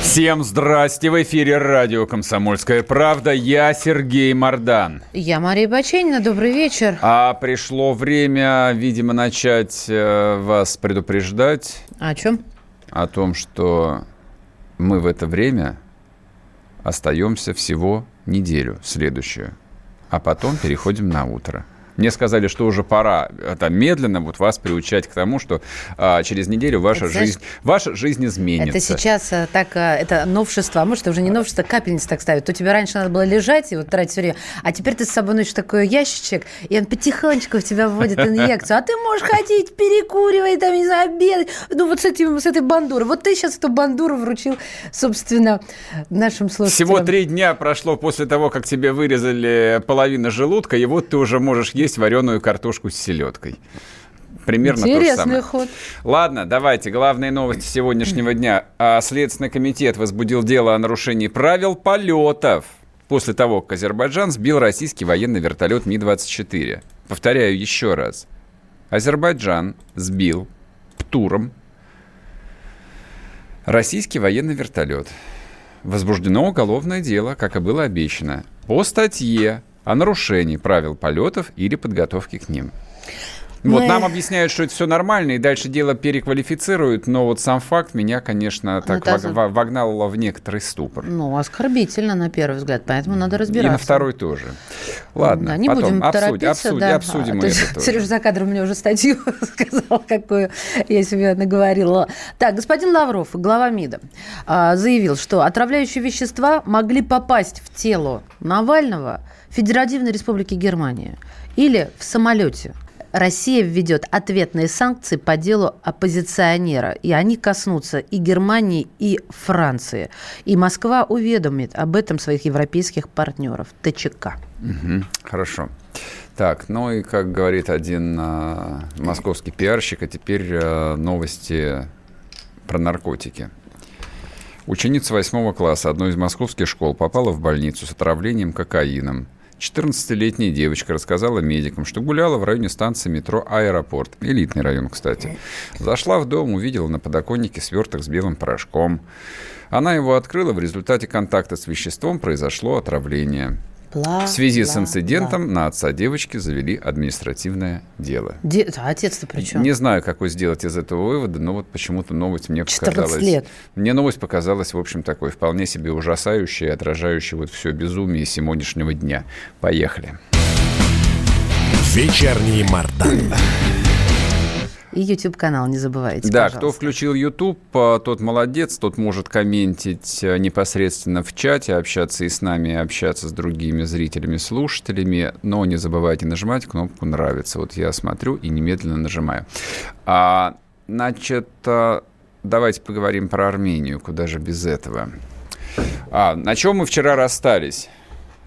Всем здрасте! В эфире радио «Комсомольская правда». Я Сергей Мордан. Я Мария Баченина. Добрый вечер. А пришло время, видимо, начать э, вас предупреждать А о чем? о том, что мы в это время остаемся всего неделю следующую, а потом переходим на утро. Мне сказали, что уже пора это медленно вот вас приучать к тому, что а, через неделю ваша Это, знаешь, жизнь, ваша жизнь изменится. Это сейчас э, так, э, это новшество, а может, это уже не новшество, капельница так ставят. То тебе раньше надо было лежать и вот тратить время, а теперь ты с собой носишь такой ящичек, и он потихонечку в тебя вводит инъекцию. А ты можешь ходить, перекуривать, там, не знаю, обедать. Ну, вот с, этим, с этой бандурой. Вот ты сейчас эту бандуру вручил, собственно, нашим слушателям. Всего три дня прошло после того, как тебе вырезали половину желудка, и вот ты уже можешь есть вареную картошку с селедкой. Примерно то же Интересный самое. ход. Ладно, давайте. Главные новости сегодняшнего дня. А, Следственный комитет возбудил дело о нарушении правил полетов после того, как Азербайджан сбил российский военный вертолет Ми-24. Повторяю еще раз. Азербайджан сбил птуром российский военный вертолет. Возбуждено уголовное дело, как и было обещано, по статье о нарушении правил полетов или подготовке к ним. Вот Мы- нам объясняют, что это все нормально, и дальше дело переквалифицируют, но вот сам факт меня, конечно, так это вог- во- вогнал в некоторый ступор. Ну, оскорбительно на первый взгляд, поэтому надо И разбираться. на второй тоже. Ладно, Да, не потом будем торопиться, обсудим, да. обсудим А, мы то есть это тоже. Сережа за кадром мне уже статью сказал, какую я себе наговорила. Так, господин Лавров, глава МИДа, а, заявил, что отравляющие вещества могли попасть в тело Навального Федеративной Республике Германия или в самолете. Россия введет ответные санкции по делу оппозиционера, и они коснутся и Германии, и Франции. И Москва уведомит об этом своих европейских партнеров ТЧК. Мгм, Хорошо. Так, ну и как говорит один а, московский пиарщик, а теперь а, новости про наркотики. Ученица восьмого класса одной из московских школ попала в больницу с отравлением кокаином. 14-летняя девочка рассказала медикам, что гуляла в районе станции метро «Аэропорт». Элитный район, кстати. Зашла в дом, увидела на подоконнике сверток с белым порошком. Она его открыла, в результате контакта с веществом произошло отравление. Бла, В связи с бла, инцидентом на отца девочки завели административное дело. бла. Де- а отец-то при чем? Не знаю, какой сделать из этого вывода, но вот почему-то новость мне 14 показалась... лет. Мне новость показалась, в общем, такой вполне себе ужасающей, и отражающей вот все безумие сегодняшнего дня. Поехали. Вечерний Мардан. И YouTube-канал не забывайте, Да, пожалуйста. кто включил YouTube, а, тот молодец, тот может комментить а, непосредственно в чате, общаться и с нами, и общаться с другими зрителями, слушателями, но не забывайте нажимать кнопку «Нравится». Вот я смотрю и немедленно нажимаю. А, значит, а, давайте поговорим про Армению, куда же без этого. А, на чем мы вчера расстались,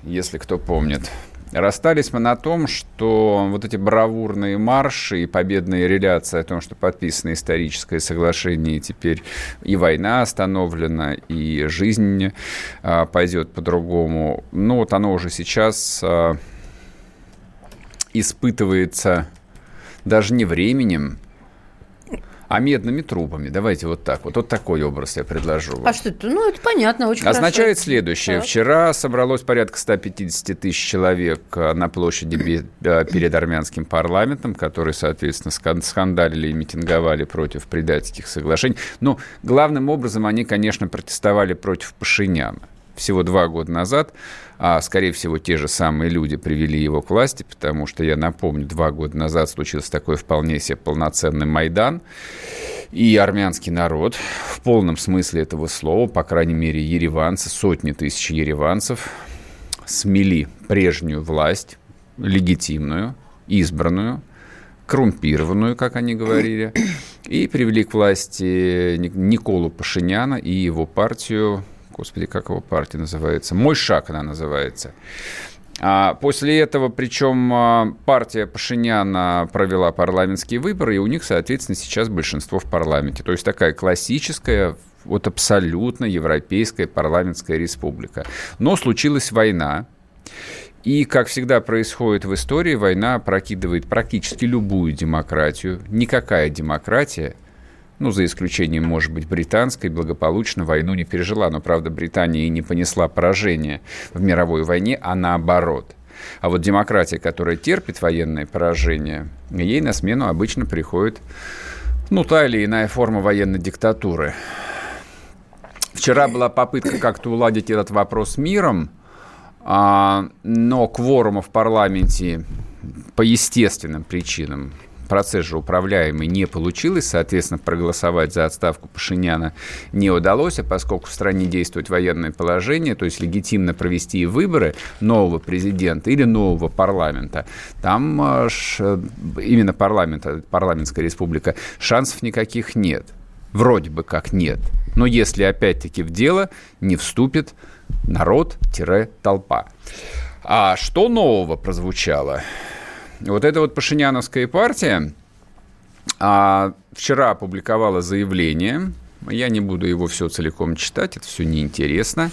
если кто помнит? Расстались мы на том, что вот эти бравурные марши и победные реляции о том, что подписано историческое соглашение, и теперь и война остановлена, и жизнь а, пойдет по-другому. Ну вот оно уже сейчас а, испытывается даже не временем, а медными трубами. Давайте вот так вот. Вот такой образ я предложу. вам. А что это? Ну, это понятно, очень Означает хорошо. следующее. Так. Вчера собралось порядка 150 тысяч человек э, на площади э, перед армянским парламентом, которые, соответственно, скан- скандалили и митинговали против предательских соглашений. Но главным образом они, конечно, протестовали против Пашиняна. Всего два года назад, а, скорее всего, те же самые люди привели его к власти, потому что, я напомню, два года назад случился такой вполне себе полноценный Майдан, и армянский народ в полном смысле этого слова, по крайней мере, ереванцы, сотни тысяч ереванцев, смели прежнюю власть, легитимную, избранную, коррумпированную, как они говорили, и привели к власти Ник- Николу Пашиняна и его партию, господи, как его партия называется? «Мой шаг» она называется. А после этого, причем а, партия Пашиняна провела парламентские выборы, и у них, соответственно, сейчас большинство в парламенте. То есть такая классическая вот абсолютно европейская парламентская республика. Но случилась война, и, как всегда происходит в истории, война прокидывает практически любую демократию. Никакая демократия ну, за исключением, может быть, британской, благополучно войну не пережила. Но, правда, Британия и не понесла поражение в мировой войне, а наоборот. А вот демократия, которая терпит военное поражение, ей на смену обычно приходит, ну, та или иная форма военной диктатуры. Вчера была попытка как-то уладить этот вопрос миром, а, но кворума в парламенте по естественным причинам процесс же управляемый не получилось, соответственно, проголосовать за отставку Пашиняна не удалось, а поскольку в стране действует военное положение, то есть легитимно провести выборы нового президента или нового парламента, там э, именно парламента, парламентская республика, шансов никаких нет. Вроде бы как нет. Но если опять-таки в дело не вступит народ-толпа. А что нового прозвучало? Вот эта вот Пашиняновская партия а, вчера опубликовала заявление, я не буду его все целиком читать, это все неинтересно.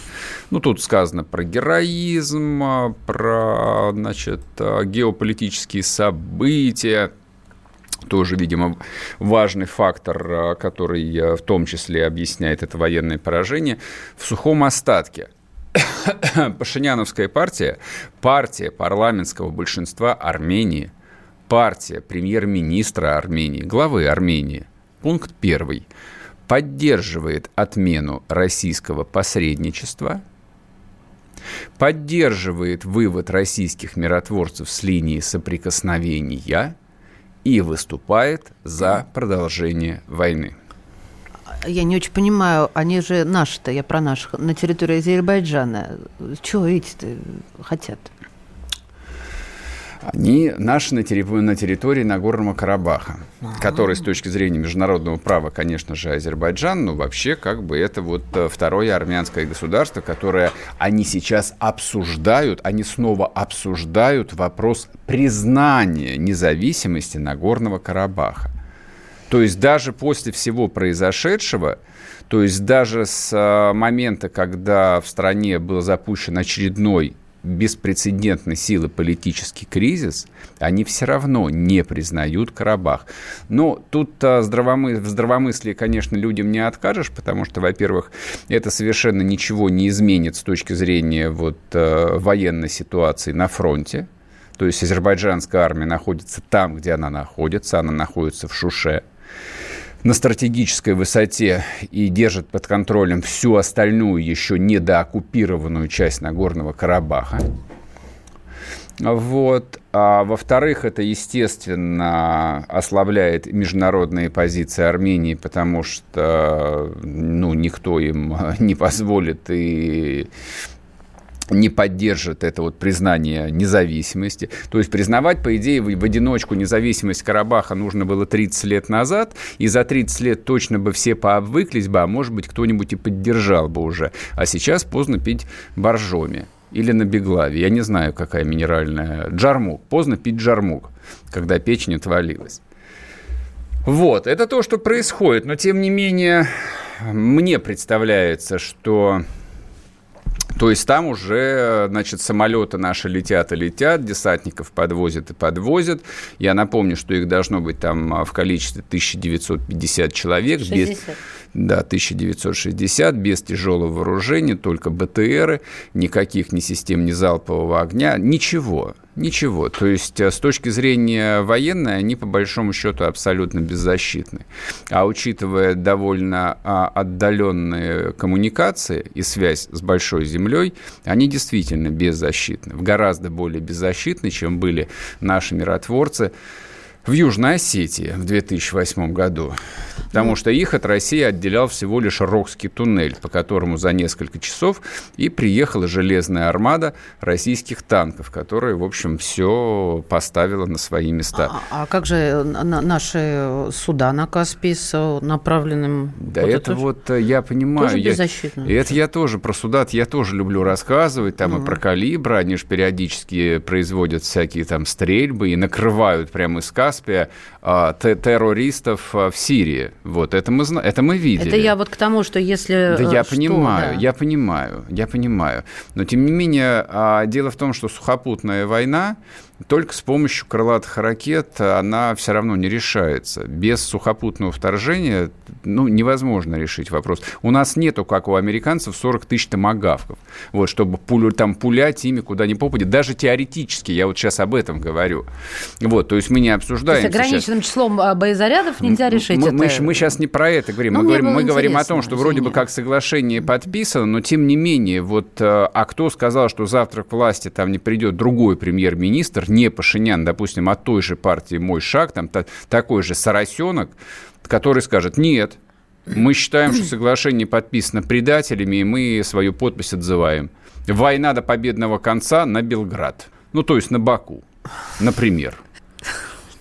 Ну, тут сказано про героизм, про, значит, геополитические события. Тоже, видимо, важный фактор, который в том числе объясняет это военное поражение. В сухом остатке – Пашиняновская партия, партия парламентского большинства Армении, партия премьер-министра Армении, главы Армении. Пункт первый. Поддерживает отмену российского посредничества, поддерживает вывод российских миротворцев с линии соприкосновения и выступает за продолжение войны я не очень понимаю, они же наши-то, я про наших, на территории Азербайджана. Чего эти-то хотят? Они наши на, территории, на территории Нагорного Карабаха, ага. который с точки зрения международного права, конечно же, Азербайджан, но вообще как бы это вот э, второе армянское государство, которое они сейчас обсуждают, они снова обсуждают вопрос признания независимости Нагорного Карабаха. То есть даже после всего произошедшего, то есть даже с а, момента, когда в стране был запущен очередной беспрецедентной силы политический кризис, они все равно не признают Карабах. Но тут а, здравомы... в здравомыслии, конечно, людям не откажешь, потому что, во-первых, это совершенно ничего не изменит с точки зрения вот, а, военной ситуации на фронте. То есть азербайджанская армия находится там, где она находится, она находится в Шуше на стратегической высоте и держит под контролем всю остальную еще недооккупированную часть Нагорного Карабаха. Вот. А во-вторых, это, естественно, ослабляет международные позиции Армении, потому что ну, никто им не позволит и не поддержит это вот признание независимости. То есть признавать, по идее, в, одиночку независимость Карабаха нужно было 30 лет назад, и за 30 лет точно бы все пообвыклись бы, а может быть, кто-нибудь и поддержал бы уже. А сейчас поздно пить боржоми или на беглаве. Я не знаю, какая минеральная. Джармук. Поздно пить джармук, когда печень отвалилась. Вот, это то, что происходит. Но, тем не менее, мне представляется, что то есть там уже, значит, самолеты наши летят и летят, десантников подвозят и подвозят. Я напомню, что их должно быть там а, в количестве 1950 человек. 60. Без, да, 1960, без тяжелого вооружения, только БТРы, никаких ни систем ни залпового огня, ничего. Ничего. То есть э, с точки зрения военной они по большому счету абсолютно беззащитны. А учитывая довольно а, отдаленные коммуникации и связь с большой землей, они действительно беззащитны. Гораздо более беззащитны, чем были наши миротворцы в Южной Осетии в 2008 году. Потому что их от России отделял всего лишь Рокский туннель, по которому за несколько часов и приехала железная армада российских танков, которая, в общем, все поставила на свои места. А, а как же э, наши суда на Каспий с направленным... Да вот это, это вот э, я понимаю. Тоже. Я, это я тоже про суда, я тоже люблю рассказывать, там угу. и про калибры, они же периодически производят всякие там стрельбы и накрывают прямо из Каспия а, террористов а, в Сирии. Вот, это мы, это мы видели. Это я вот к тому, что если... Да я э, что, понимаю, да. я понимаю, я понимаю. Но, тем не менее, а, дело в том, что сухопутная война, только с помощью крылатых ракет она все равно не решается. Без сухопутного вторжения ну, невозможно решить вопрос. У нас нету, как у американцев, 40 тысяч томогавков, вот, чтобы пулю, там пулять ими куда ни попадет. Даже теоретически, я вот сейчас об этом говорю. Вот, то есть мы не обсуждаем... Есть ограниченным сейчас... числом а, боезарядов нельзя решить мы, это? Мы, мы сейчас не про это говорим. Ну, мы говорим, мы говорим о том, что извини. вроде бы как соглашение подписано, но тем не менее, вот, э, а кто сказал, что завтра к власти там не придет другой премьер-министр, не Пашинян, допустим, от той же партии «Мой шаг», там та, такой же Соросенок, который скажет, нет, мы считаем, что соглашение подписано предателями, и мы свою подпись отзываем. Война до победного конца на Белград. Ну, то есть на Баку, например.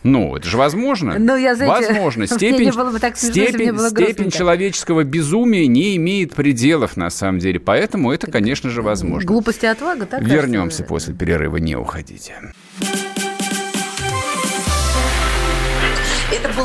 Ну, это же возможно. Ну, я, знаете, возможно. Степень, смешно, степень, степень человеческого безумия не имеет пределов, на самом деле. Поэтому это, конечно же, возможно. Глупости и отвага, так? Вернемся кажется, после перерыва, не уходите.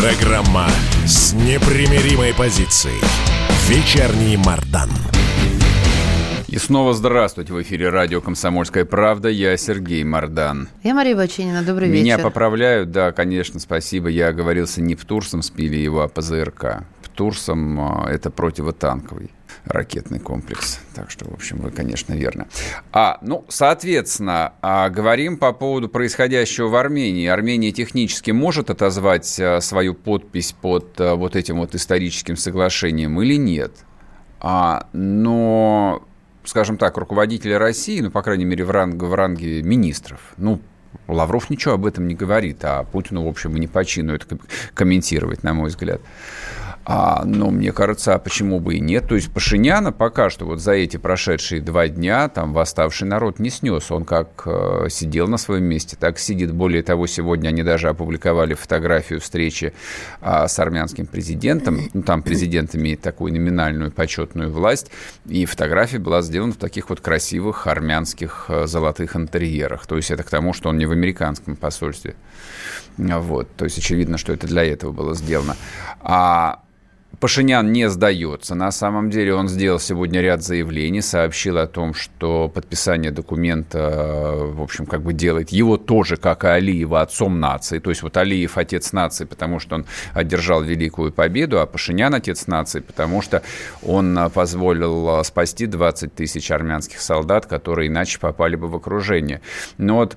Программа с непримиримой позицией. Вечерний Мардан. И снова здравствуйте. В эфире радио «Комсомольская правда». Я Сергей Мордан. Я Мария Бачинина. Добрый Меня вечер. Меня поправляют. Да, конечно, спасибо. Я оговорился не Птурсом, спили его, а ПЗРК. Птурсом а, – это противотанковый ракетный комплекс. Так что, в общем, вы, конечно, верно. А, ну, соответственно, а, говорим по поводу происходящего в Армении. Армения технически может отозвать а, свою подпись под а, вот этим вот историческим соглашением или нет? А, но скажем так, руководители России, ну, по крайней мере, в, ранг, в ранге министров, ну, Лавров ничего об этом не говорит, а Путину, в общем, и не по чину это комментировать, на мой взгляд. А, но мне кажется, а почему бы и нет? То есть Пашиняна пока что вот за эти прошедшие два дня там восставший народ не снес. Он как э, сидел на своем месте, так сидит. Более того, сегодня они даже опубликовали фотографию встречи э, с армянским президентом. Ну, там президент имеет такую номинальную почетную власть. И фотография была сделана в таких вот красивых армянских э, золотых интерьерах. То есть это к тому, что он не в американском посольстве. Вот. То есть очевидно, что это для этого было сделано. А Пашинян не сдается. На самом деле он сделал сегодня ряд заявлений, сообщил о том, что подписание документа, в общем, как бы делает его тоже, как и Алиева, отцом нации. То есть вот Алиев отец нации, потому что он одержал великую победу, а Пашинян отец нации, потому что он позволил спасти 20 тысяч армянских солдат, которые иначе попали бы в окружение. Но вот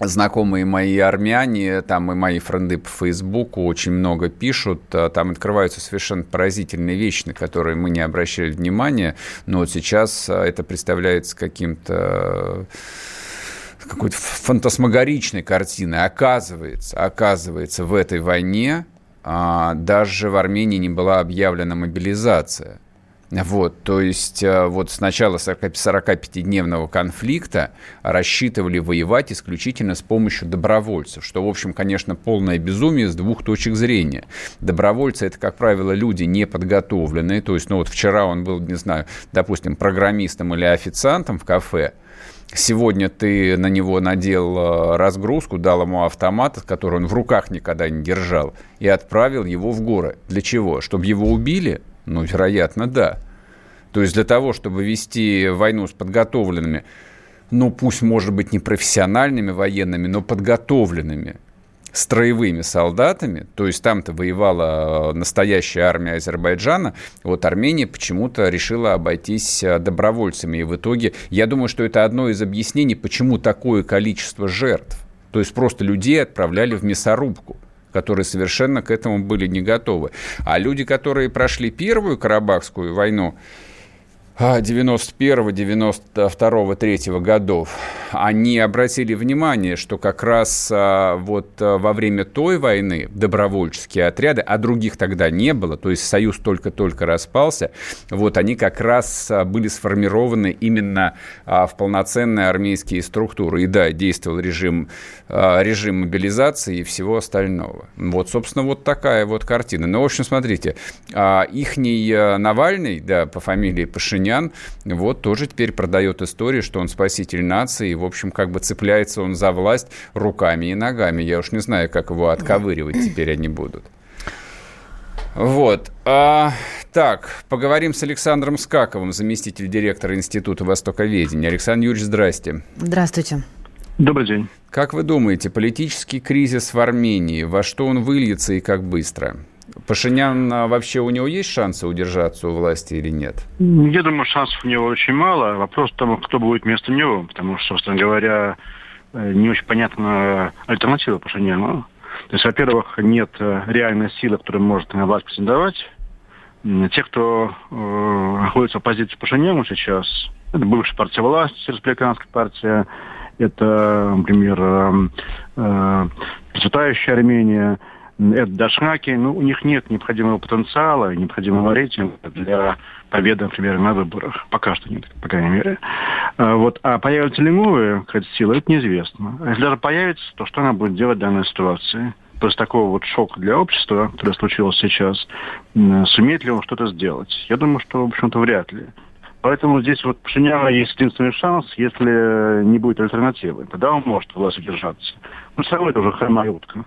знакомые мои армяне, там и мои френды по Фейсбуку очень много пишут, а, там открываются совершенно поразительные вещи, на которые мы не обращали внимания, но вот сейчас а, это представляется каким-то какой-то фантасмагоричной картиной. Оказывается, оказывается, в этой войне а, даже в Армении не была объявлена мобилизация – вот, то есть э, вот с начала 45-дневного конфликта рассчитывали воевать исключительно с помощью добровольцев, что, в общем, конечно, полное безумие с двух точек зрения. Добровольцы – это, как правило, люди неподготовленные, то есть, ну вот вчера он был, не знаю, допустим, программистом или официантом в кафе, Сегодня ты на него надел э, разгрузку, дал ему автомат, который он в руках никогда не держал, и отправил его в горы. Для чего? Чтобы его убили? Ну, вероятно, да. То есть для того, чтобы вести войну с подготовленными, ну, пусть, может быть, не профессиональными военными, но подготовленными строевыми солдатами, то есть там-то воевала настоящая армия Азербайджана, вот Армения почему-то решила обойтись добровольцами. И в итоге, я думаю, что это одно из объяснений, почему такое количество жертв. То есть просто людей отправляли в мясорубку которые совершенно к этому были не готовы. А люди, которые прошли Первую Карабахскую войну, 91, 92, 3 годов, они обратили внимание, что как раз а, вот а, во время той войны добровольческие отряды, а других тогда не было, то есть Союз только-только распался, вот они как раз а, были сформированы именно в полноценные армейские структуры. И да, действовал режим, режим мобилизации и всего остального. Вот, собственно, вот такая вот картина. Ну, в общем, смотрите, ихний Навальный, да, по фамилии Пашинян, Пашинян, вот тоже теперь продает историю, что он спаситель нации, и, в общем, как бы цепляется он за власть руками и ногами. Я уж не знаю, как его отковыривать теперь они будут. Вот. А, так, поговорим с Александром Скаковым, заместитель директора Института Востоковедения. Александр Юрьевич, здрасте. Здравствуйте. Добрый день. Как вы думаете, политический кризис в Армении, во что он выльется и как быстро? Пашинян а, вообще у него есть шансы удержаться у власти или нет? Я думаю, шансов у него очень мало. Вопрос в том, кто будет вместо него. Потому что, собственно говоря, э, не очень понятна альтернатива Пашиняну. То есть, во-первых, нет э, реальной силы, которая может на власть претендовать. Те, кто э, находится в оппозиции Пашиняну сейчас, это бывшая партия власти, республиканская партия, это, например, э, э, процветающая Армения – это дошраки, ну, у них нет необходимого потенциала, необходимого рейтинга для победы, например, на выборах. Пока что нет, по крайней мере. А, вот, а появятся ли новые какая-то сила, это неизвестно. А если даже появится, то что она будет делать в данной ситуации? После такого вот шока для общества, который случился сейчас, сумеет ли он что-то сделать? Я думаю, что, в общем-то, вряд ли. Поэтому здесь вот Пашиняна есть единственный шанс, если не будет альтернативы. Тогда он может власть удержаться. Но все равно это уже хромая утка.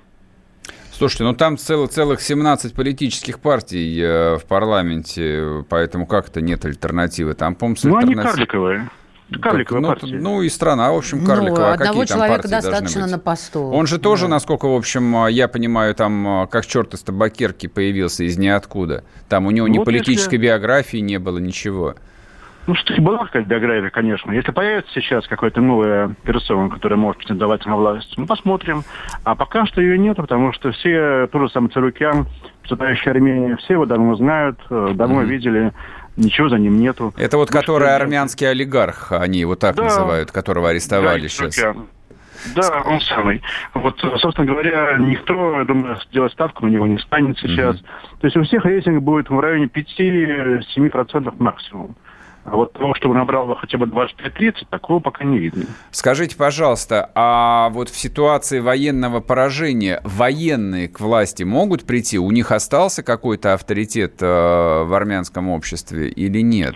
Слушайте, ну там целых, целых 17 политических партий э, в парламенте, поэтому как то нет альтернативы? Там, по-моему, Ну, альтернатив... они карликовые. Карликовая ну, партия. Ну, и страна, в общем, карликовая. Ну, а одного Какие человека достаточно на посту. Он же тоже, да. насколько, в общем, я понимаю, там как черт из табакерки появился из ниоткуда. Там у него ну, ни политической если... биографии не было, ничего. Ну, что была какая-то биография, конечно. Если появится сейчас какая-то новая персона, которая может претендовать на власть, ну, посмотрим. А пока что ее нет, потому что все, тот же самый Царукян, представляющий Армению, все его давно знают, э, давно mm-hmm. видели, ничего за ним нету. Это вот ну, который армянский олигарх, они его так да, называют, которого арестовали да, сейчас. Да, он самый. Вот, собственно говоря, никто, я думаю, сделать ставку на него не станет сейчас. Mm-hmm. То есть у всех рейтинг будет в районе 5-7% максимум. А вот того, чтобы набрал хотя бы 25-30, такого пока не видно. Скажите, пожалуйста, а вот в ситуации военного поражения военные к власти могут прийти? У них остался какой-то авторитет э, в армянском обществе или нет?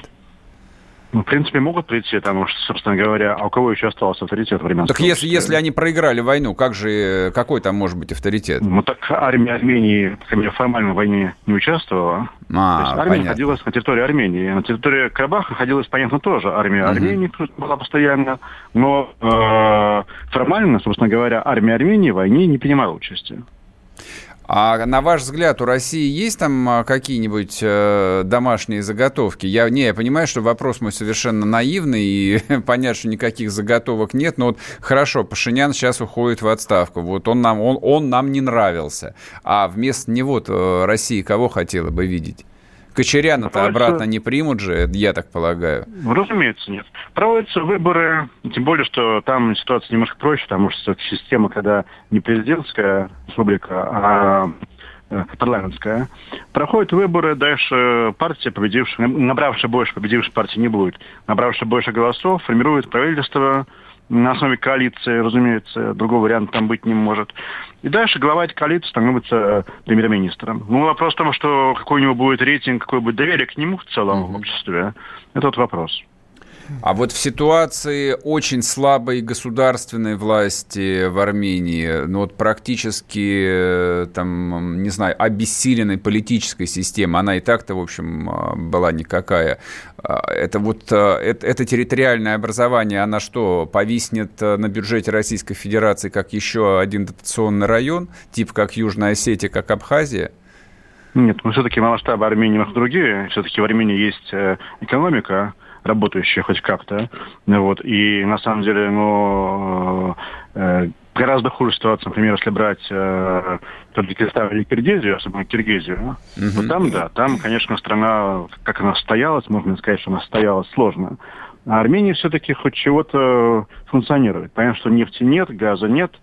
Ну, в принципе, могут прийти, потому что, собственно говоря, а у кого еще остался авторитет времен? Так если, если они проиграли войну, как же, какой там может быть авторитет? Ну, так армия Армении, например, формально в войне не участвовала. А, То есть армия понятно. находилась на территории Армении. На территории Карабаха находилась, понятно, тоже армия угу. Армении была постоянно, но э, формально, собственно говоря, армия Армении в войне не принимала участия. А на ваш взгляд, у России есть там а, какие-нибудь э, домашние заготовки? Я, не, я понимаю, что вопрос мой совершенно наивный, и понятно, что никаких заготовок нет, но вот хорошо, Пашинян сейчас уходит в отставку, вот он нам, он, он нам не нравился, а вместо него э, Россия кого хотела бы видеть? Кочеряна-то обратно не примут же, я так полагаю. Ну, разумеется, нет. Проводятся выборы, тем более, что там ситуация немножко проще, потому что система, когда не президентская республика, а э, парламентская. Проходят выборы, дальше партия, победившая, набравшая больше, победившей партии не будет, набравшая больше голосов, формирует правительство, на основе коалиции, разумеется, другого варианта там быть не может. И дальше глава этой коалиции становится э, премьер-министром. Ну, вопрос в том, что какой у него будет рейтинг, какой будет доверие к нему в целом mm-hmm. в обществе, это вот вопрос. А вот в ситуации очень слабой государственной власти в Армении, ну вот практически, э, там, не знаю, обессиленной политической системы, она и так-то, в общем, э, была никакая. А, это вот это, это территориальное образование, она что, повиснет на бюджете Российской Федерации как еще один дотационный район, типа как Южная Осетия, как Абхазия? Нет, ну все-таки масштабы Армении другие. Все-таки в Армении есть экономика, работающая хоть как-то. Вот. И на самом деле, ну, э, гораздо хуже ситуация, например, если брать э, Таджикистан или Киргизию, особенно Киргизию, угу. то там, да, там, конечно, страна, как она состоялась, можно сказать, что она состоялась сложно. А Армения все-таки хоть чего-то функционирует. Понятно, что нефти нет, газа нет,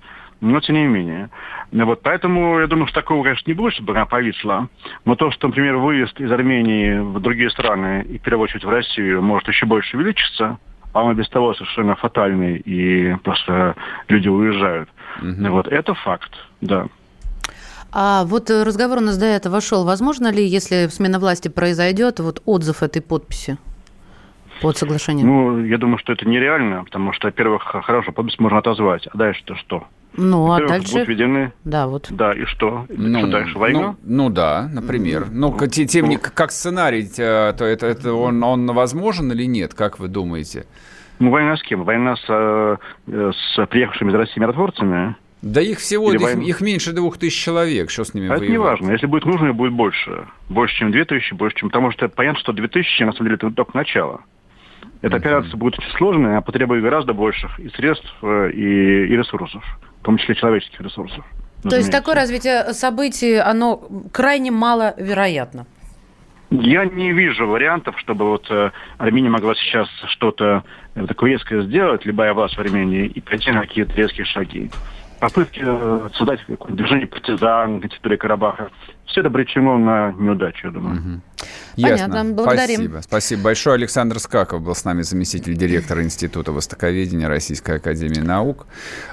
но тем не менее. Вот поэтому я думаю, что такого, конечно, не будет, чтобы она повисла. Но то, что, например, выезд из Армении в другие страны и, в первую очередь, в Россию может еще больше увеличиться, а он без того совершенно фатальный, и просто люди уезжают. Угу. Вот это факт, да. А вот разговор у нас до этого шел. Возможно ли, если смена власти произойдет, вот отзыв этой подписи? под соглашением? Ну, я думаю, что это нереально, потому что, во-первых, хорошую подпись можно отозвать, а дальше-то что? Ну, а дальше... Будут введены... Да, вот. Да, и что? Ну, что дальше? Война? Ну, ну да, например. Ну, ну тем не как сценарий, э, то это, это он, он возможен или нет, как вы думаете? Ну, война с кем? Война с, э, с приехавшими из России миротворцами? Да их всего, их, война... их меньше двух тысяч человек, что с ними а воевать? Это не важно. Если будет нужно, будет больше. Больше, чем две тысячи, больше, чем... Потому что понятно, что две тысячи, на самом деле, это только начало. Эта операция будет очень сложная, а потребует гораздо больших и средств, э, и, и ресурсов, в том числе человеческих ресурсов. То есть такое развитие событий, оно крайне маловероятно? Я не вижу вариантов, чтобы вот э, Армения могла сейчас что-то э, такое резкое сделать, любая власть в Армении, и пойти на какие-то резкие шаги попытки э, создать движение партизан на территории Карабаха. Все это обречено на неудачу, я думаю. Угу. Ясно. Понятно, благодарим. Спасибо. Спасибо большое. Александр Скаков был с нами заместитель директора Института Востоковедения Российской Академии Наук.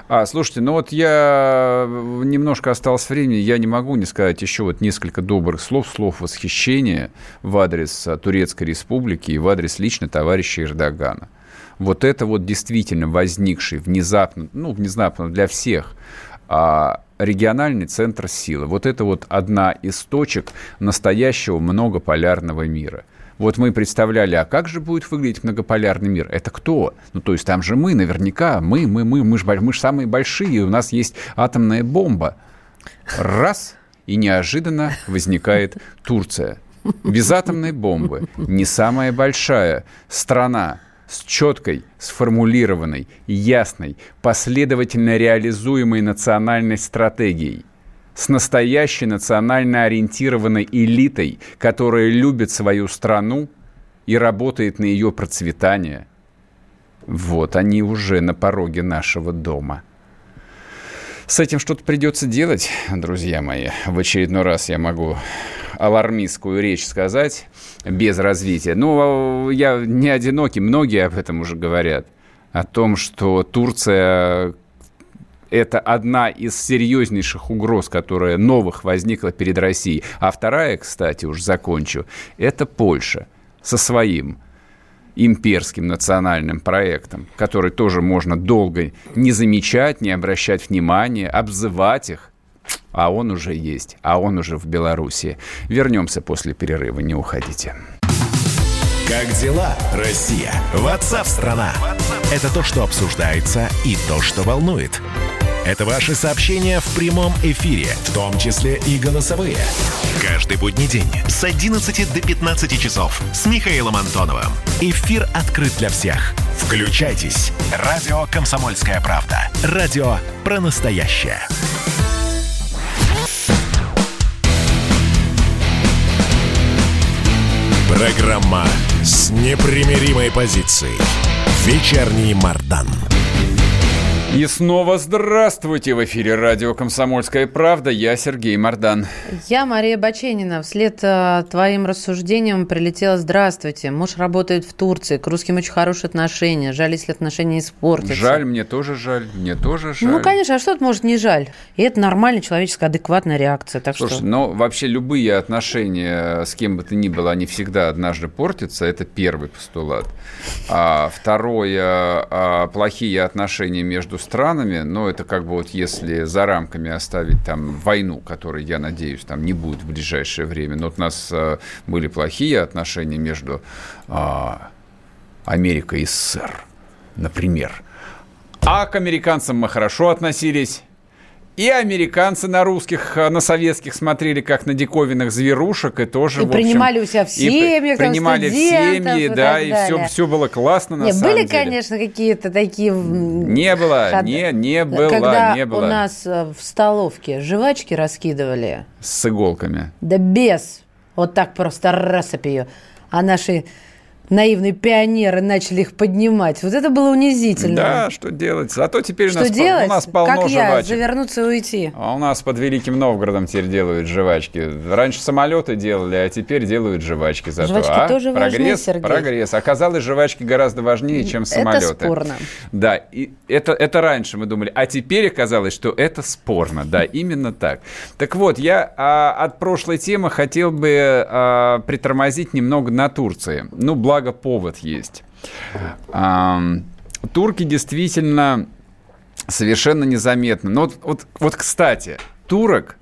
А, слушайте, ну вот я немножко осталось времени, я не могу не сказать еще вот несколько добрых слов, слов восхищения в адрес Турецкой Республики и в адрес лично товарища Эрдогана вот это вот действительно возникший внезапно, ну, внезапно для всех, а, региональный центр силы. Вот это вот одна из точек настоящего многополярного мира. Вот мы представляли, а как же будет выглядеть многополярный мир? Это кто? Ну, то есть там же мы, наверняка, мы, мы, мы, мы же мы ж самые большие, у нас есть атомная бомба. Раз, и неожиданно возникает Турция. Без атомной бомбы. Не самая большая страна с четкой, сформулированной, ясной, последовательно реализуемой национальной стратегией, с настоящей национально ориентированной элитой, которая любит свою страну и работает на ее процветание. Вот они уже на пороге нашего дома. С этим что-то придется делать, друзья мои. В очередной раз я могу алармистскую речь сказать без развития. Ну, я не одинокий, многие об этом уже говорят. О том, что Турция это одна из серьезнейших угроз, которая новых возникла перед Россией. А вторая, кстати, уж закончу, это Польша со своим имперским национальным проектом, который тоже можно долго не замечать, не обращать внимания, обзывать их, а он уже есть, а он уже в Беларуси. Вернемся после перерыва, не уходите. Как дела, Россия? Ватсап-страна! Это то, что обсуждается и то, что волнует. Это ваши сообщения в прямом эфире, в том числе и голосовые. Каждый будний день с 11 до 15 часов с Михаилом Антоновым. Эфир открыт для всех. Включайтесь. Радио «Комсомольская правда». Радио про настоящее. Программа с непримиримой позицией. Вечерний Мардан. И снова здравствуйте! В эфире радио «Комсомольская правда». Я Сергей Мордан. Я Мария Баченина. Вслед э, твоим рассуждениям прилетела «Здравствуйте». Муж работает в Турции. К русским очень хорошие отношения. Жаль, если отношения испортятся. Жаль, мне тоже жаль. Мне тоже жаль. Ну, конечно, а что тут может не жаль? И это нормальная человеческая адекватная реакция. Так Слушай, что... но вообще любые отношения с кем бы то ни было, они всегда однажды портятся. Это первый постулат. А второе, а, плохие отношения между странами, но это как бы вот если за рамками оставить там войну, которой, я надеюсь, там не будет в ближайшее время. Но вот у нас а, были плохие отношения между а, Америкой и СССР, например. А к американцам мы хорошо относились. И американцы на русских, э, на советских смотрели как на диковинных зверушек, и тоже, и общем, принимали у себя в семьях, и принимали в семьи, да, и все, все было классно на Нет, самом были, деле. конечно, какие-то такие... Не было, ход- не, не было, Когда не было. у нас э, в столовке жвачки раскидывали, С иголками. да без, вот так просто рассыпь ее, а наши наивные пионеры начали их поднимать. Вот это было унизительно. Да, что делать? Зато теперь у Что нас, пол- делать? у нас полно как я, жвачек. завернуться и уйти? А у нас под Великим Новгородом теперь делают жвачки. Раньше самолеты делали, а теперь делают жвачки зато. Жвачки а? тоже важны, прогресс, Сергей. прогресс. Оказалось, жвачки гораздо важнее, чем самолеты. Это спорно. Да, и это, это раньше мы думали. А теперь оказалось, что это спорно. Да, именно так. Так вот, я а, от прошлой темы хотел бы а, притормозить немного на Турции. Ну, благо повод есть. Турки действительно совершенно незаметно. Но вот, вот, вот, кстати, турок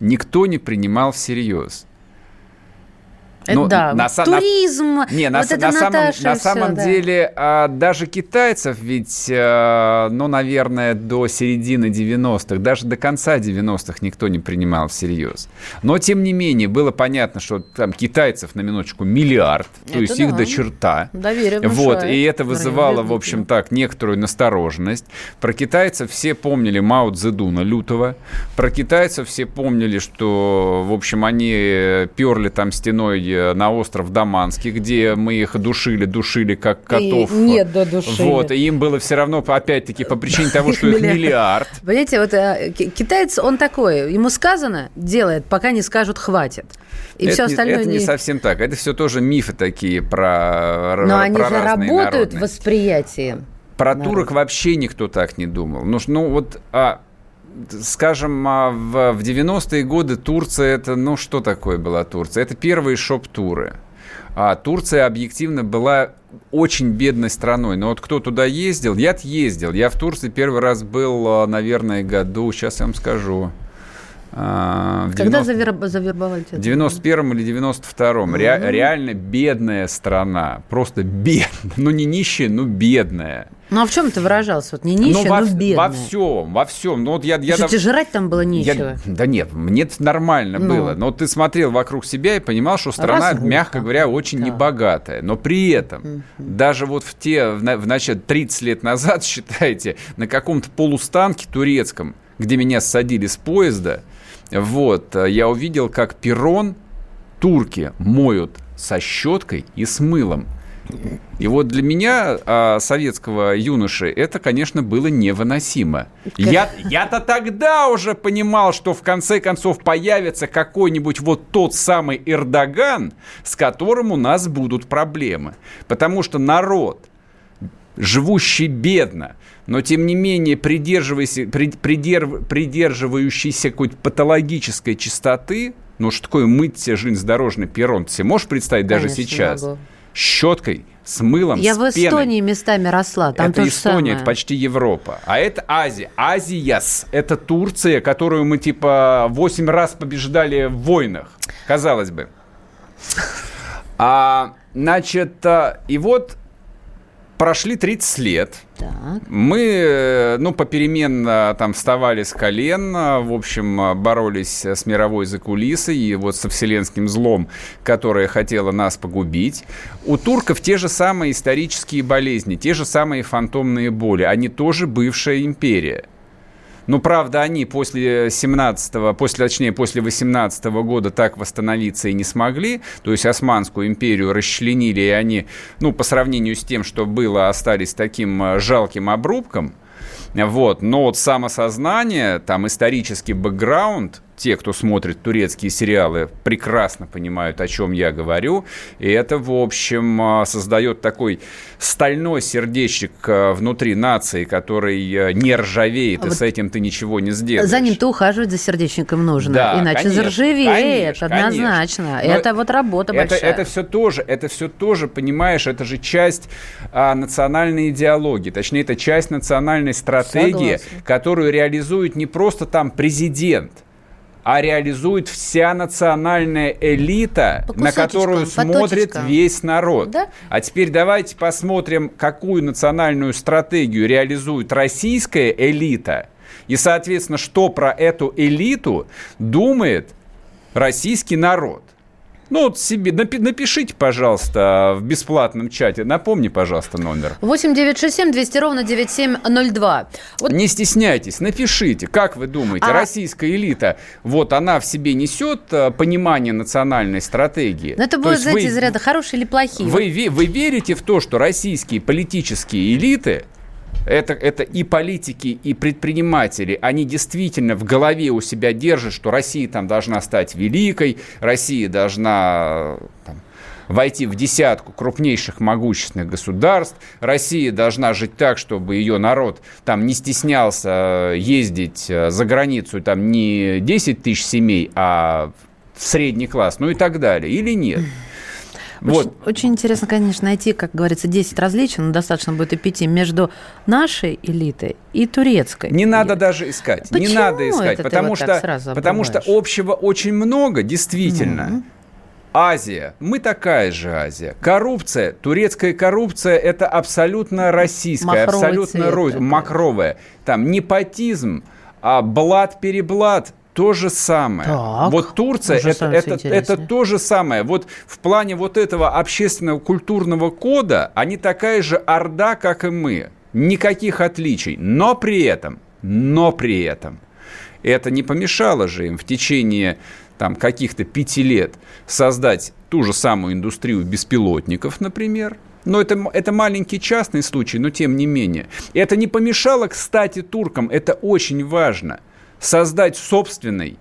никто не принимал всерьез. Это Ну, да. на са- на- Туризм, Не, на, вот это на самом, на самом да. деле а, даже китайцев ведь, а, ну, наверное, до середины 90-х, даже до конца 90-х никто не принимал всерьез. Но, тем не менее, было понятно, что там китайцев на минуточку миллиард, то Это есть их да. до черта. Доверие Вот, внушает. и это вызывало, в общем, так, некоторую настороженность. Про китайцев все помнили Мао Цзэдуна лютого. Про китайцев все помнили, что, в общем, они перли там стеной э, на остров Даманский, где мы их душили, душили как котов. И нет, додушили. Вот, и им было все равно, опять-таки, по причине того, что их Миллиард. Понимаете, вот э, ки- китаец, он такой, ему сказано, делает, пока не скажут хватит. И это все не, остальное это не не- совсем так. Это все тоже мифы такие про Но про они же работают в народности. восприятии. Про Народ. турок вообще никто так не думал. Ну, ну вот, а, скажем, а, в, в 90-е годы Турция это, ну что такое была Турция? Это первые шоп-туры. А Турция объективно была очень бедной страной. Но вот кто туда ездил? Я ездил. Я в Турции первый раз был, а, наверное, году, сейчас я вам скажу. А, в Когда 90 завер- завербовали тебя? в 91 или 92-м. Ре- реально бедная страна. Просто бедная. Ну, не нищая, но бедная. Ну а в чем это выражалось? Вот не нищая, ну, во, но бедная. во всем, во всем. Ну, вот я, я, Что, дав- тебе жрать там было я- нечего? да нет, мне нормально Ну. было. Но ты смотрел вокруг себя и понимал, что страна, Разруха. мягко говоря, очень Да. небогатая. Но при этом, даже вот в те, в, на- в начале 30 лет назад, считайте, на каком-то полустанке турецком, где меня ссадили с поезда, вот, э, я увидел, как перрон турки моют со щеткой и с мылом. И вот для меня, а, советского юноши, это, конечно, было невыносимо. Я, я-то тогда уже понимал, что в конце концов появится какой-нибудь вот тот самый Эрдоган, с которым у нас будут проблемы. Потому что народ, живущий бедно, но тем не менее придерживайся- при- придерв- придерживающийся какой-то патологической чистоты, ну что такое мыть себе железнодорожный перрон, ты себе можешь представить даже Конечно, сейчас? могу. Щеткой, с мылом, Я с в пеной. Эстонии местами росла, там это Эстония, самое. это почти Европа. А это Азия. Азияс. Это Турция, которую мы типа 8 раз побеждали в войнах. Казалось бы. А, значит, а, и вот прошли 30 лет. Так. Мы, э, ну, попеременно там вставали с колен, а, в общем, а, боролись с мировой закулисой и вот со вселенским злом, которое хотело нас погубить. У турков те же самые исторические болезни, те же самые фантомные боли. Они тоже бывшая империя. Ну, правда, они после 17 после, точнее, после 18 года так восстановиться и не смогли. То есть Османскую империю расчленили, и они, ну, по сравнению с тем, что было, остались таким э, жалким обрубком. Вот. Но вот самосознание, там исторический бэкграунд, те, кто смотрит турецкие сериалы, прекрасно понимают, о чем я говорю. И это, в общем, а, создает такой стальной сердечник а, внутри нации, который а, не ржавеет, а и вот с этим ты ничего не сделаешь. За ним-то ухаживать за сердечником нужно, да, иначе конечно, заржавеет, конечно, однозначно. Конечно. Это вот работа это, большая. Это все тоже, это все тоже, понимаешь, это же часть а, национальной идеологии, точнее, это часть национальной стратегии, Согласна. которую реализует не просто там президент, а реализует вся национальная элита, по на которую смотрит весь народ. Да? А теперь давайте посмотрим, какую национальную стратегию реализует российская элита, и, соответственно, что про эту элиту думает российский народ. Ну, вот себе напи- напишите, пожалуйста, в бесплатном чате. Напомни, пожалуйста, номер. 8 9 6 7 200 ровно 9702. Вот... Не стесняйтесь, напишите. Как вы думаете, а... российская элита, вот она в себе несет э, понимание национальной стратегии? Но это будет, знаете, вы... из ряда хорошие или плохие. Вы, вы верите в то, что российские политические элиты это, это и политики, и предприниматели, они действительно в голове у себя держат, что Россия там должна стать великой, Россия должна там, войти в десятку крупнейших могущественных государств. Россия должна жить так, чтобы ее народ там не стеснялся ездить э, за границу, там не 10 тысяч семей, а средний класс, ну и так далее. Или нет? Вот. Очень, очень интересно, конечно, найти, как говорится, 10 различий, но достаточно будет и 5 между нашей элитой и турецкой. Не надо даже искать. Почему не надо искать, потому что, потому что общего очень много, действительно. Mm-hmm. Азия. Мы такая же Азия. Коррупция, турецкая коррупция, это абсолютно российская, Махровый абсолютно ро- макровая. Там непотизм, а блат-переблат, то же самое. Так, вот Турция это, это, это то же самое. Вот в плане вот этого общественного культурного кода они такая же орда, как и мы. Никаких отличий. Но при этом, но при этом, это не помешало же им в течение там, каких-то пяти лет создать ту же самую индустрию беспилотников, например. Но это, это маленький частный случай, но тем не менее. Это не помешало, кстати, туркам, это очень важно – создать собственный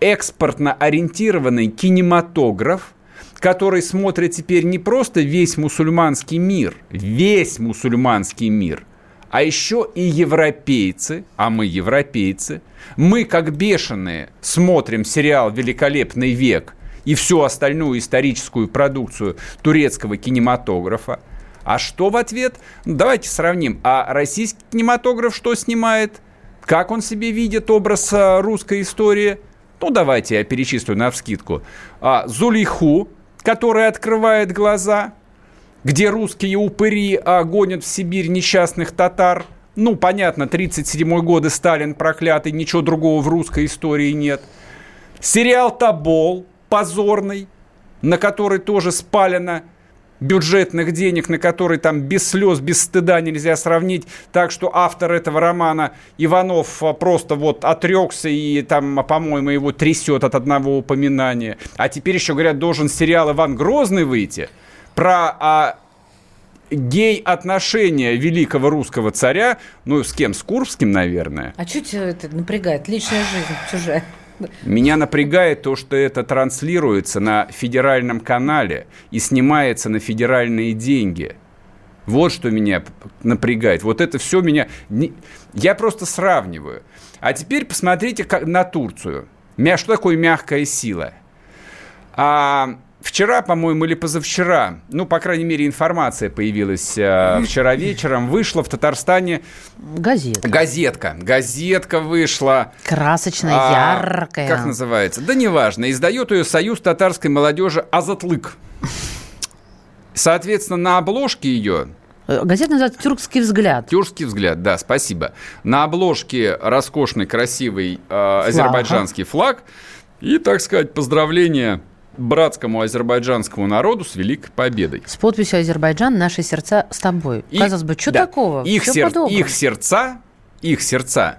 экспортно ориентированный кинематограф, который смотрит теперь не просто весь мусульманский мир, весь мусульманский мир, а еще и европейцы, а мы европейцы, мы как бешеные смотрим сериал «Великолепный век» и всю остальную историческую продукцию турецкого кинематографа. А что в ответ? Давайте сравним. А российский кинематограф что снимает? Как он себе видит образ а, русской истории? Ну, давайте я перечислю на вскидку. А, Зулейху, которая открывает глаза, где русские упыри а, гонят в Сибирь несчастных татар. Ну, понятно, 37 годы Сталин проклятый, ничего другого в русской истории нет. Сериал «Табол», позорный, на который тоже спалено бюджетных денег, на которые там без слез, без стыда нельзя сравнить. Так что автор этого романа Иванов а, просто вот отрекся и там, по-моему, его трясет от одного упоминания. А теперь еще, говорят, должен сериал «Иван Грозный» выйти про а, гей-отношения великого русского царя, ну, с кем? С Курбским, наверное. А что тебя это напрягает? Личная жизнь чужая. Меня напрягает то, что это транслируется на федеральном канале и снимается на федеральные деньги. Вот что меня напрягает. Вот это все меня... Я просто сравниваю. А теперь посмотрите на Турцию. Что такое мягкая сила? А, Вчера, по-моему, или позавчера, ну, по крайней мере, информация появилась э, вчера вечером, вышла в Татарстане... Газетка. Газетка. Газетка вышла. Красочная, а, яркая. Как называется? Да неважно. Издает ее Союз татарской молодежи «Азатлык». Соответственно, на обложке ее э, Газета называется «Тюркский взгляд». «Тюркский взгляд», да, спасибо. На обложке роскошный, красивый э, азербайджанский флаг. И, так сказать, поздравления братскому азербайджанскому народу с великой победой. С подписью «Азербайджан. Наши сердца с тобой». И, Казалось бы, что да, такого? Их, сер, их сердца, их сердца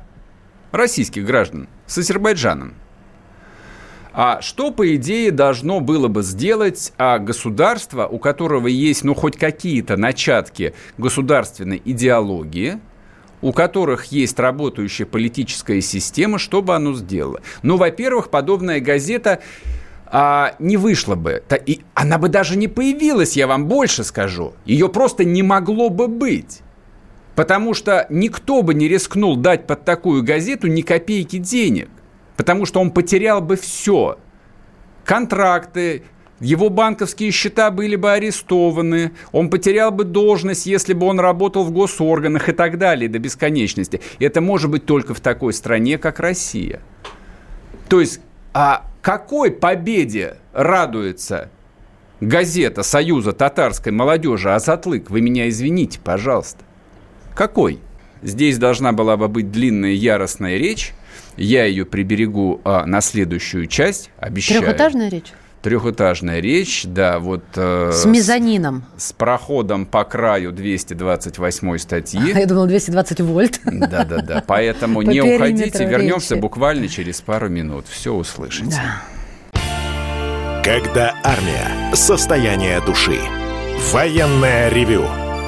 российских граждан с Азербайджаном. А что, по идее, должно было бы сделать а, государство, у которого есть, ну, хоть какие-то начатки государственной идеологии, у которых есть работающая политическая система, что бы оно сделало? Ну, во-первых, подобная газета а, не вышла бы. И она бы даже не появилась, я вам больше скажу. Ее просто не могло бы быть. Потому что никто бы не рискнул дать под такую газету ни копейки денег. Потому что он потерял бы все. Контракты, его банковские счета были бы арестованы, он потерял бы должность, если бы он работал в госорганах и так далее до бесконечности. Это может быть только в такой стране, как Россия. То есть, а какой победе радуется газета Союза татарской молодежи «Азатлык»? Вы меня извините, пожалуйста. Какой? Здесь должна была бы быть длинная яростная речь. Я ее приберегу а, на следующую часть, обещаю. Трехэтажная речь? Трехэтажная речь, да, вот... Э, с мезонином. С, с проходом по краю 228 статьи. А, я думал, 220 вольт. Да-да-да, поэтому не уходите, вернемся буквально через пару минут. Все услышите. Да. Когда армия. Состояние души. Военное ревю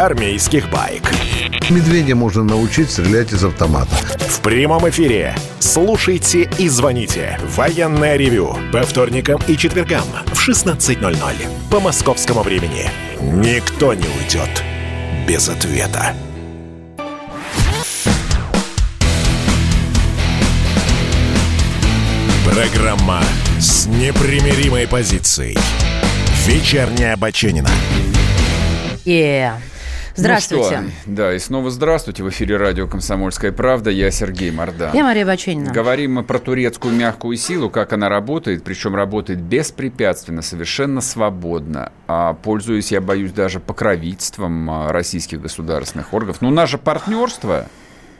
армейских байк. Медведя можно научить стрелять из автомата. В прямом эфире. Слушайте и звоните. Военное ревю. По вторникам и четвергам в 16.00. По московскому времени. Никто не уйдет без ответа. Программа с непримиримой позицией. Вечерняя Баченина. Yeah. Здравствуйте. Ну что, да, и снова здравствуйте. В эфире радио «Комсомольская правда». Я Сергей Мордан. Я Мария Баченина. Говорим мы про турецкую мягкую силу, как она работает, причем работает беспрепятственно, совершенно свободно. А пользуясь, я боюсь, даже покровительством а, российских государственных органов. Но у нас же партнерство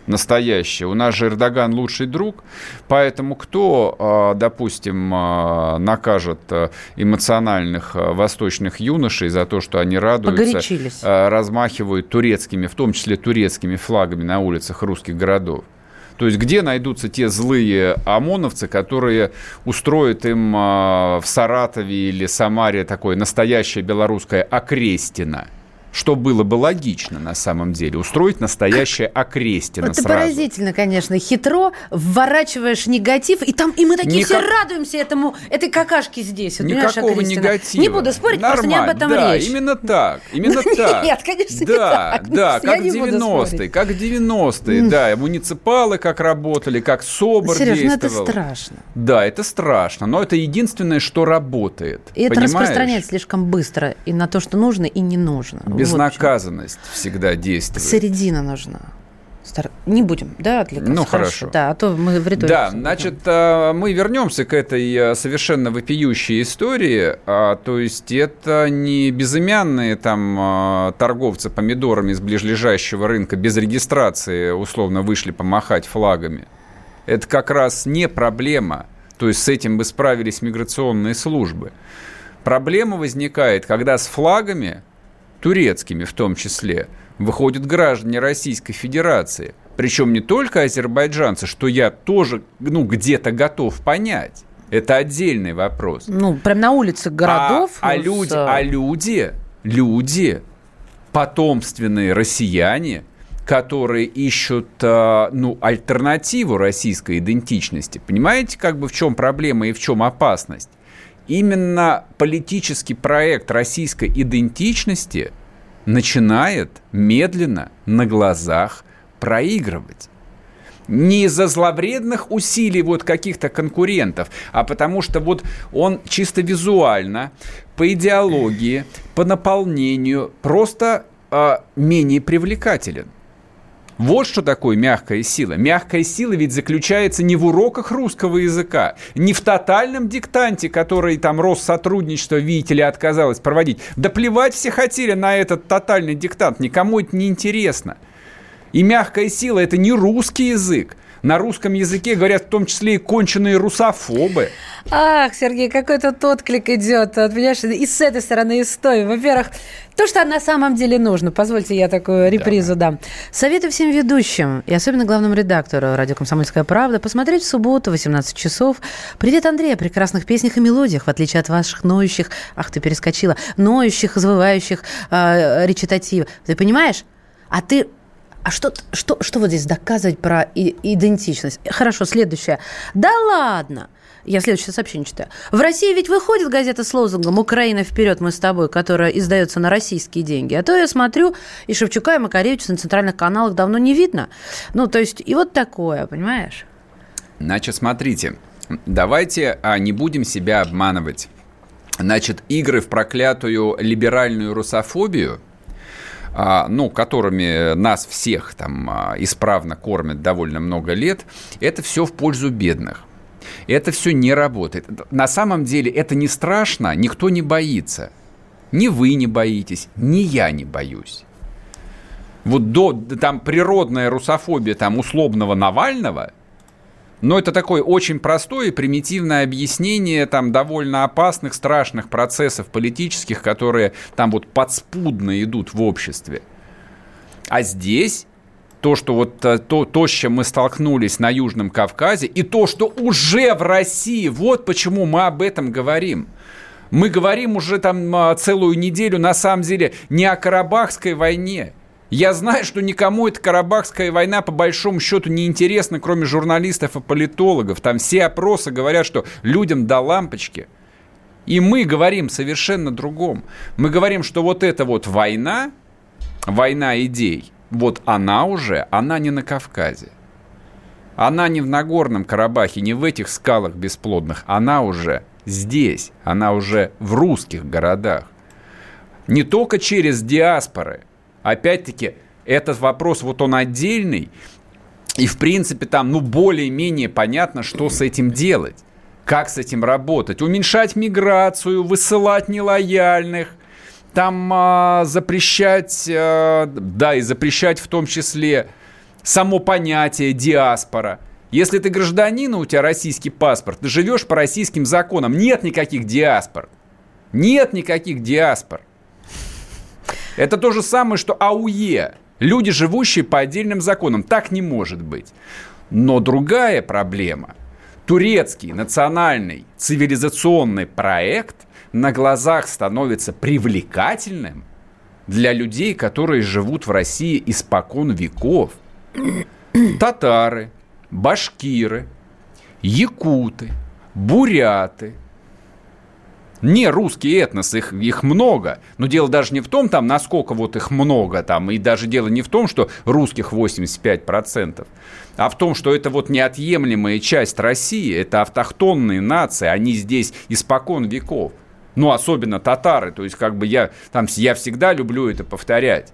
настоящее. У нас же Эрдоган лучший друг, поэтому кто, а, допустим, а, накажет а, эмоциональных восточных юношей за то, что они радуются, размахивают турецкими, в том числе турецкими флагами на улицах русских городов? То есть где найдутся те злые ОМОНовцы, которые устроят им в Саратове или Самаре такое настоящее белорусское окрестино? Что было бы логично на самом деле, устроить настоящее окрестино Это сразу. поразительно, конечно, хитро, вворачиваешь негатив, и там и мы такие Никак... все радуемся этому, этой какашке здесь. Вот, Никакого негатива. Не буду спорить, Нормально. просто не об этом да, речь. именно так, именно так. Нет, конечно, да, не так. Да, как 90-е, как 90-е, да, муниципалы как работали, как СОБР Сереж, действовал. ну это страшно. Да, это страшно, но это единственное, что работает. И это распространяется слишком быстро и на то, что нужно и не нужно. Безнаказанность вот всегда действует. Середина нужна. Не будем, да, отвлекаться? Ну, хорошо. хорошо. Да, а то мы в риторике. Да, значит, а, мы вернемся к этой а, совершенно вопиющей истории. А, то есть это не безымянные там торговцы помидорами из ближайшего рынка без регистрации условно вышли помахать флагами. Это как раз не проблема. То есть с этим бы справились миграционные службы. Проблема возникает, когда с флагами турецкими в том числе, выходят граждане Российской Федерации. Причем не только азербайджанцы, что я тоже ну, где-то готов понять. Это отдельный вопрос. Ну, прям на улице городов. А, а, люди, а люди, люди, потомственные россияне, которые ищут а, ну, альтернативу российской идентичности. Понимаете, как бы в чем проблема и в чем опасность? Именно политический проект российской идентичности начинает медленно на глазах проигрывать. Не из-за зловредных усилий вот каких-то конкурентов, а потому что вот он чисто визуально, по идеологии, по наполнению просто э, менее привлекателен. Вот что такое мягкая сила. Мягкая сила ведь заключается не в уроках русского языка, не в тотальном диктанте, который там Россотрудничество, видите ли, отказалось проводить. Да плевать все хотели на этот тотальный диктант, никому это не интересно. И мягкая сила – это не русский язык. На русском языке говорят в том числе и конченые русофобы. Ах, Сергей, какой-то тот клик идет, вот, понимаешь, и с этой стороны, и с той. Во-первых, то, что на самом деле нужно. Позвольте, я такую репризу да. дам. Советую всем ведущим, и особенно главному редактору радио «Комсомольская правда», посмотреть в субботу, 18 часов. «Привет, Андрей!» о прекрасных песнях и мелодиях, в отличие от ваших ноющих, ах, ты перескочила, ноющих, завывающих э, речитатив. Ты понимаешь? А ты а что, что, что вот здесь доказывать про идентичность? Хорошо, следующее. Да ладно! Я следующее сообщение читаю. В России ведь выходит газета с лозунгом «Украина вперед, мы с тобой», которая издается на российские деньги. А то я смотрю, и Шевчука, и Макаревича на центральных каналах давно не видно. Ну, то есть, и вот такое, понимаешь? Значит, смотрите, давайте а, не будем себя обманывать. Значит, игры в проклятую либеральную русофобию – ну, которыми нас всех там а, исправно кормят довольно много лет, это все в пользу бедных. Это все не работает. На самом деле это не страшно, никто не боится. Ни вы не боитесь, ни я не боюсь. Вот до там природная русофобия там условного Навального, но это такое очень простое и примитивное объяснение там довольно опасных, страшных процессов политических, которые там вот подспудно идут в обществе. А здесь то, что вот э, то, то, с чем мы столкнулись на Южном Кавказе, и то, что уже в России, вот почему мы об этом говорим. Мы говорим уже там а, целую неделю, на самом деле, не о Карабахской войне. Я знаю, что никому эта Карабахская война по большому счету не интересна, кроме журналистов и политологов. Там все опросы говорят, что людям до лампочки. И мы говорим совершенно другом. Мы говорим, что вот эта вот война, война идей – вот она уже, она не на Кавказе. Она не в Нагорном Карабахе, не в этих скалах бесплодных. Она уже здесь, она уже в русских городах. Не только через диаспоры. Опять-таки, этот вопрос, вот он отдельный, и, в принципе, там, ну, более-менее понятно, что с этим делать. Как с этим работать? Уменьшать миграцию, высылать нелояльных, там а, запрещать, а, да, и запрещать в том числе само понятие диаспора. Если ты гражданин, у тебя российский паспорт, ты живешь по российским законам, нет никаких диаспор. Нет никаких диаспор. Это то же самое, что АУЕ. Люди, живущие по отдельным законам. Так не может быть. Но другая проблема. Турецкий национальный цивилизационный проект – на глазах становится привлекательным для людей, которые живут в России испокон веков. Татары, башкиры, якуты, буряты, не русский этнос, их, их много. Но дело даже не в том, там, насколько вот их много, там, и даже дело не в том, что русских 85%, а в том, что это вот неотъемлемая часть России, это автохтонные нации, они здесь испокон веков ну, особенно татары, то есть как бы я, там, я всегда люблю это повторять.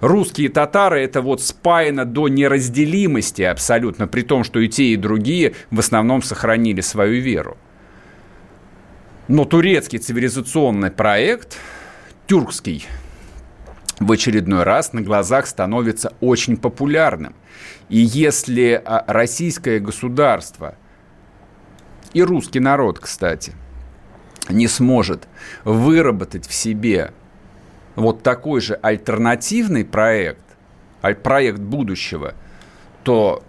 Русские татары это вот спаяно до неразделимости абсолютно, при том, что и те, и другие в основном сохранили свою веру. Но турецкий цивилизационный проект, тюркский, в очередной раз на глазах становится очень популярным. И если а, российское государство и русский народ, кстати – не сможет выработать в себе вот такой же альтернативный проект, проект будущего, то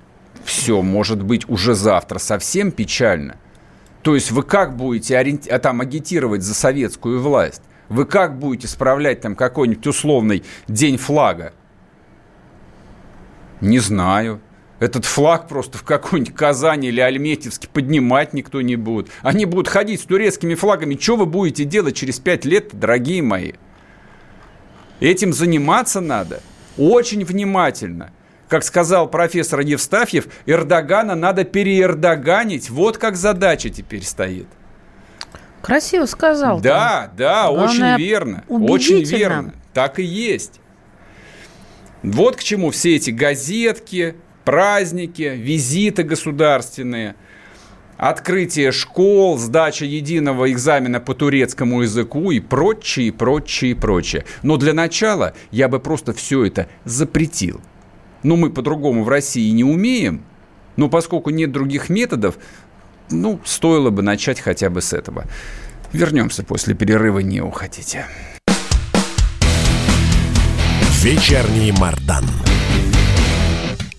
все может быть уже завтра совсем печально. То есть вы как будете ориенти... А там агитировать за советскую власть? Вы как будете справлять там какой-нибудь условный день флага? Не знаю. Этот флаг просто в какой-нибудь Казани или Альметьевске поднимать никто не будет. Они будут ходить с турецкими флагами. Что вы будете делать через пять лет, дорогие мои? Этим заниматься надо очень внимательно. Как сказал профессор Евстафьев, Эрдогана надо переэрдоганить. Вот как задача теперь стоит. Красиво сказал. Да, да, Главное, очень верно. Очень верно. Так и есть. Вот к чему все эти газетки, праздники, визиты государственные, открытие школ, сдача единого экзамена по турецкому языку и прочее, прочее, прочее. Но для начала я бы просто все это запретил. Но мы по-другому в России не умеем. Но поскольку нет других методов, ну, стоило бы начать хотя бы с этого. Вернемся после перерыва, не уходите. Вечерний Мардан.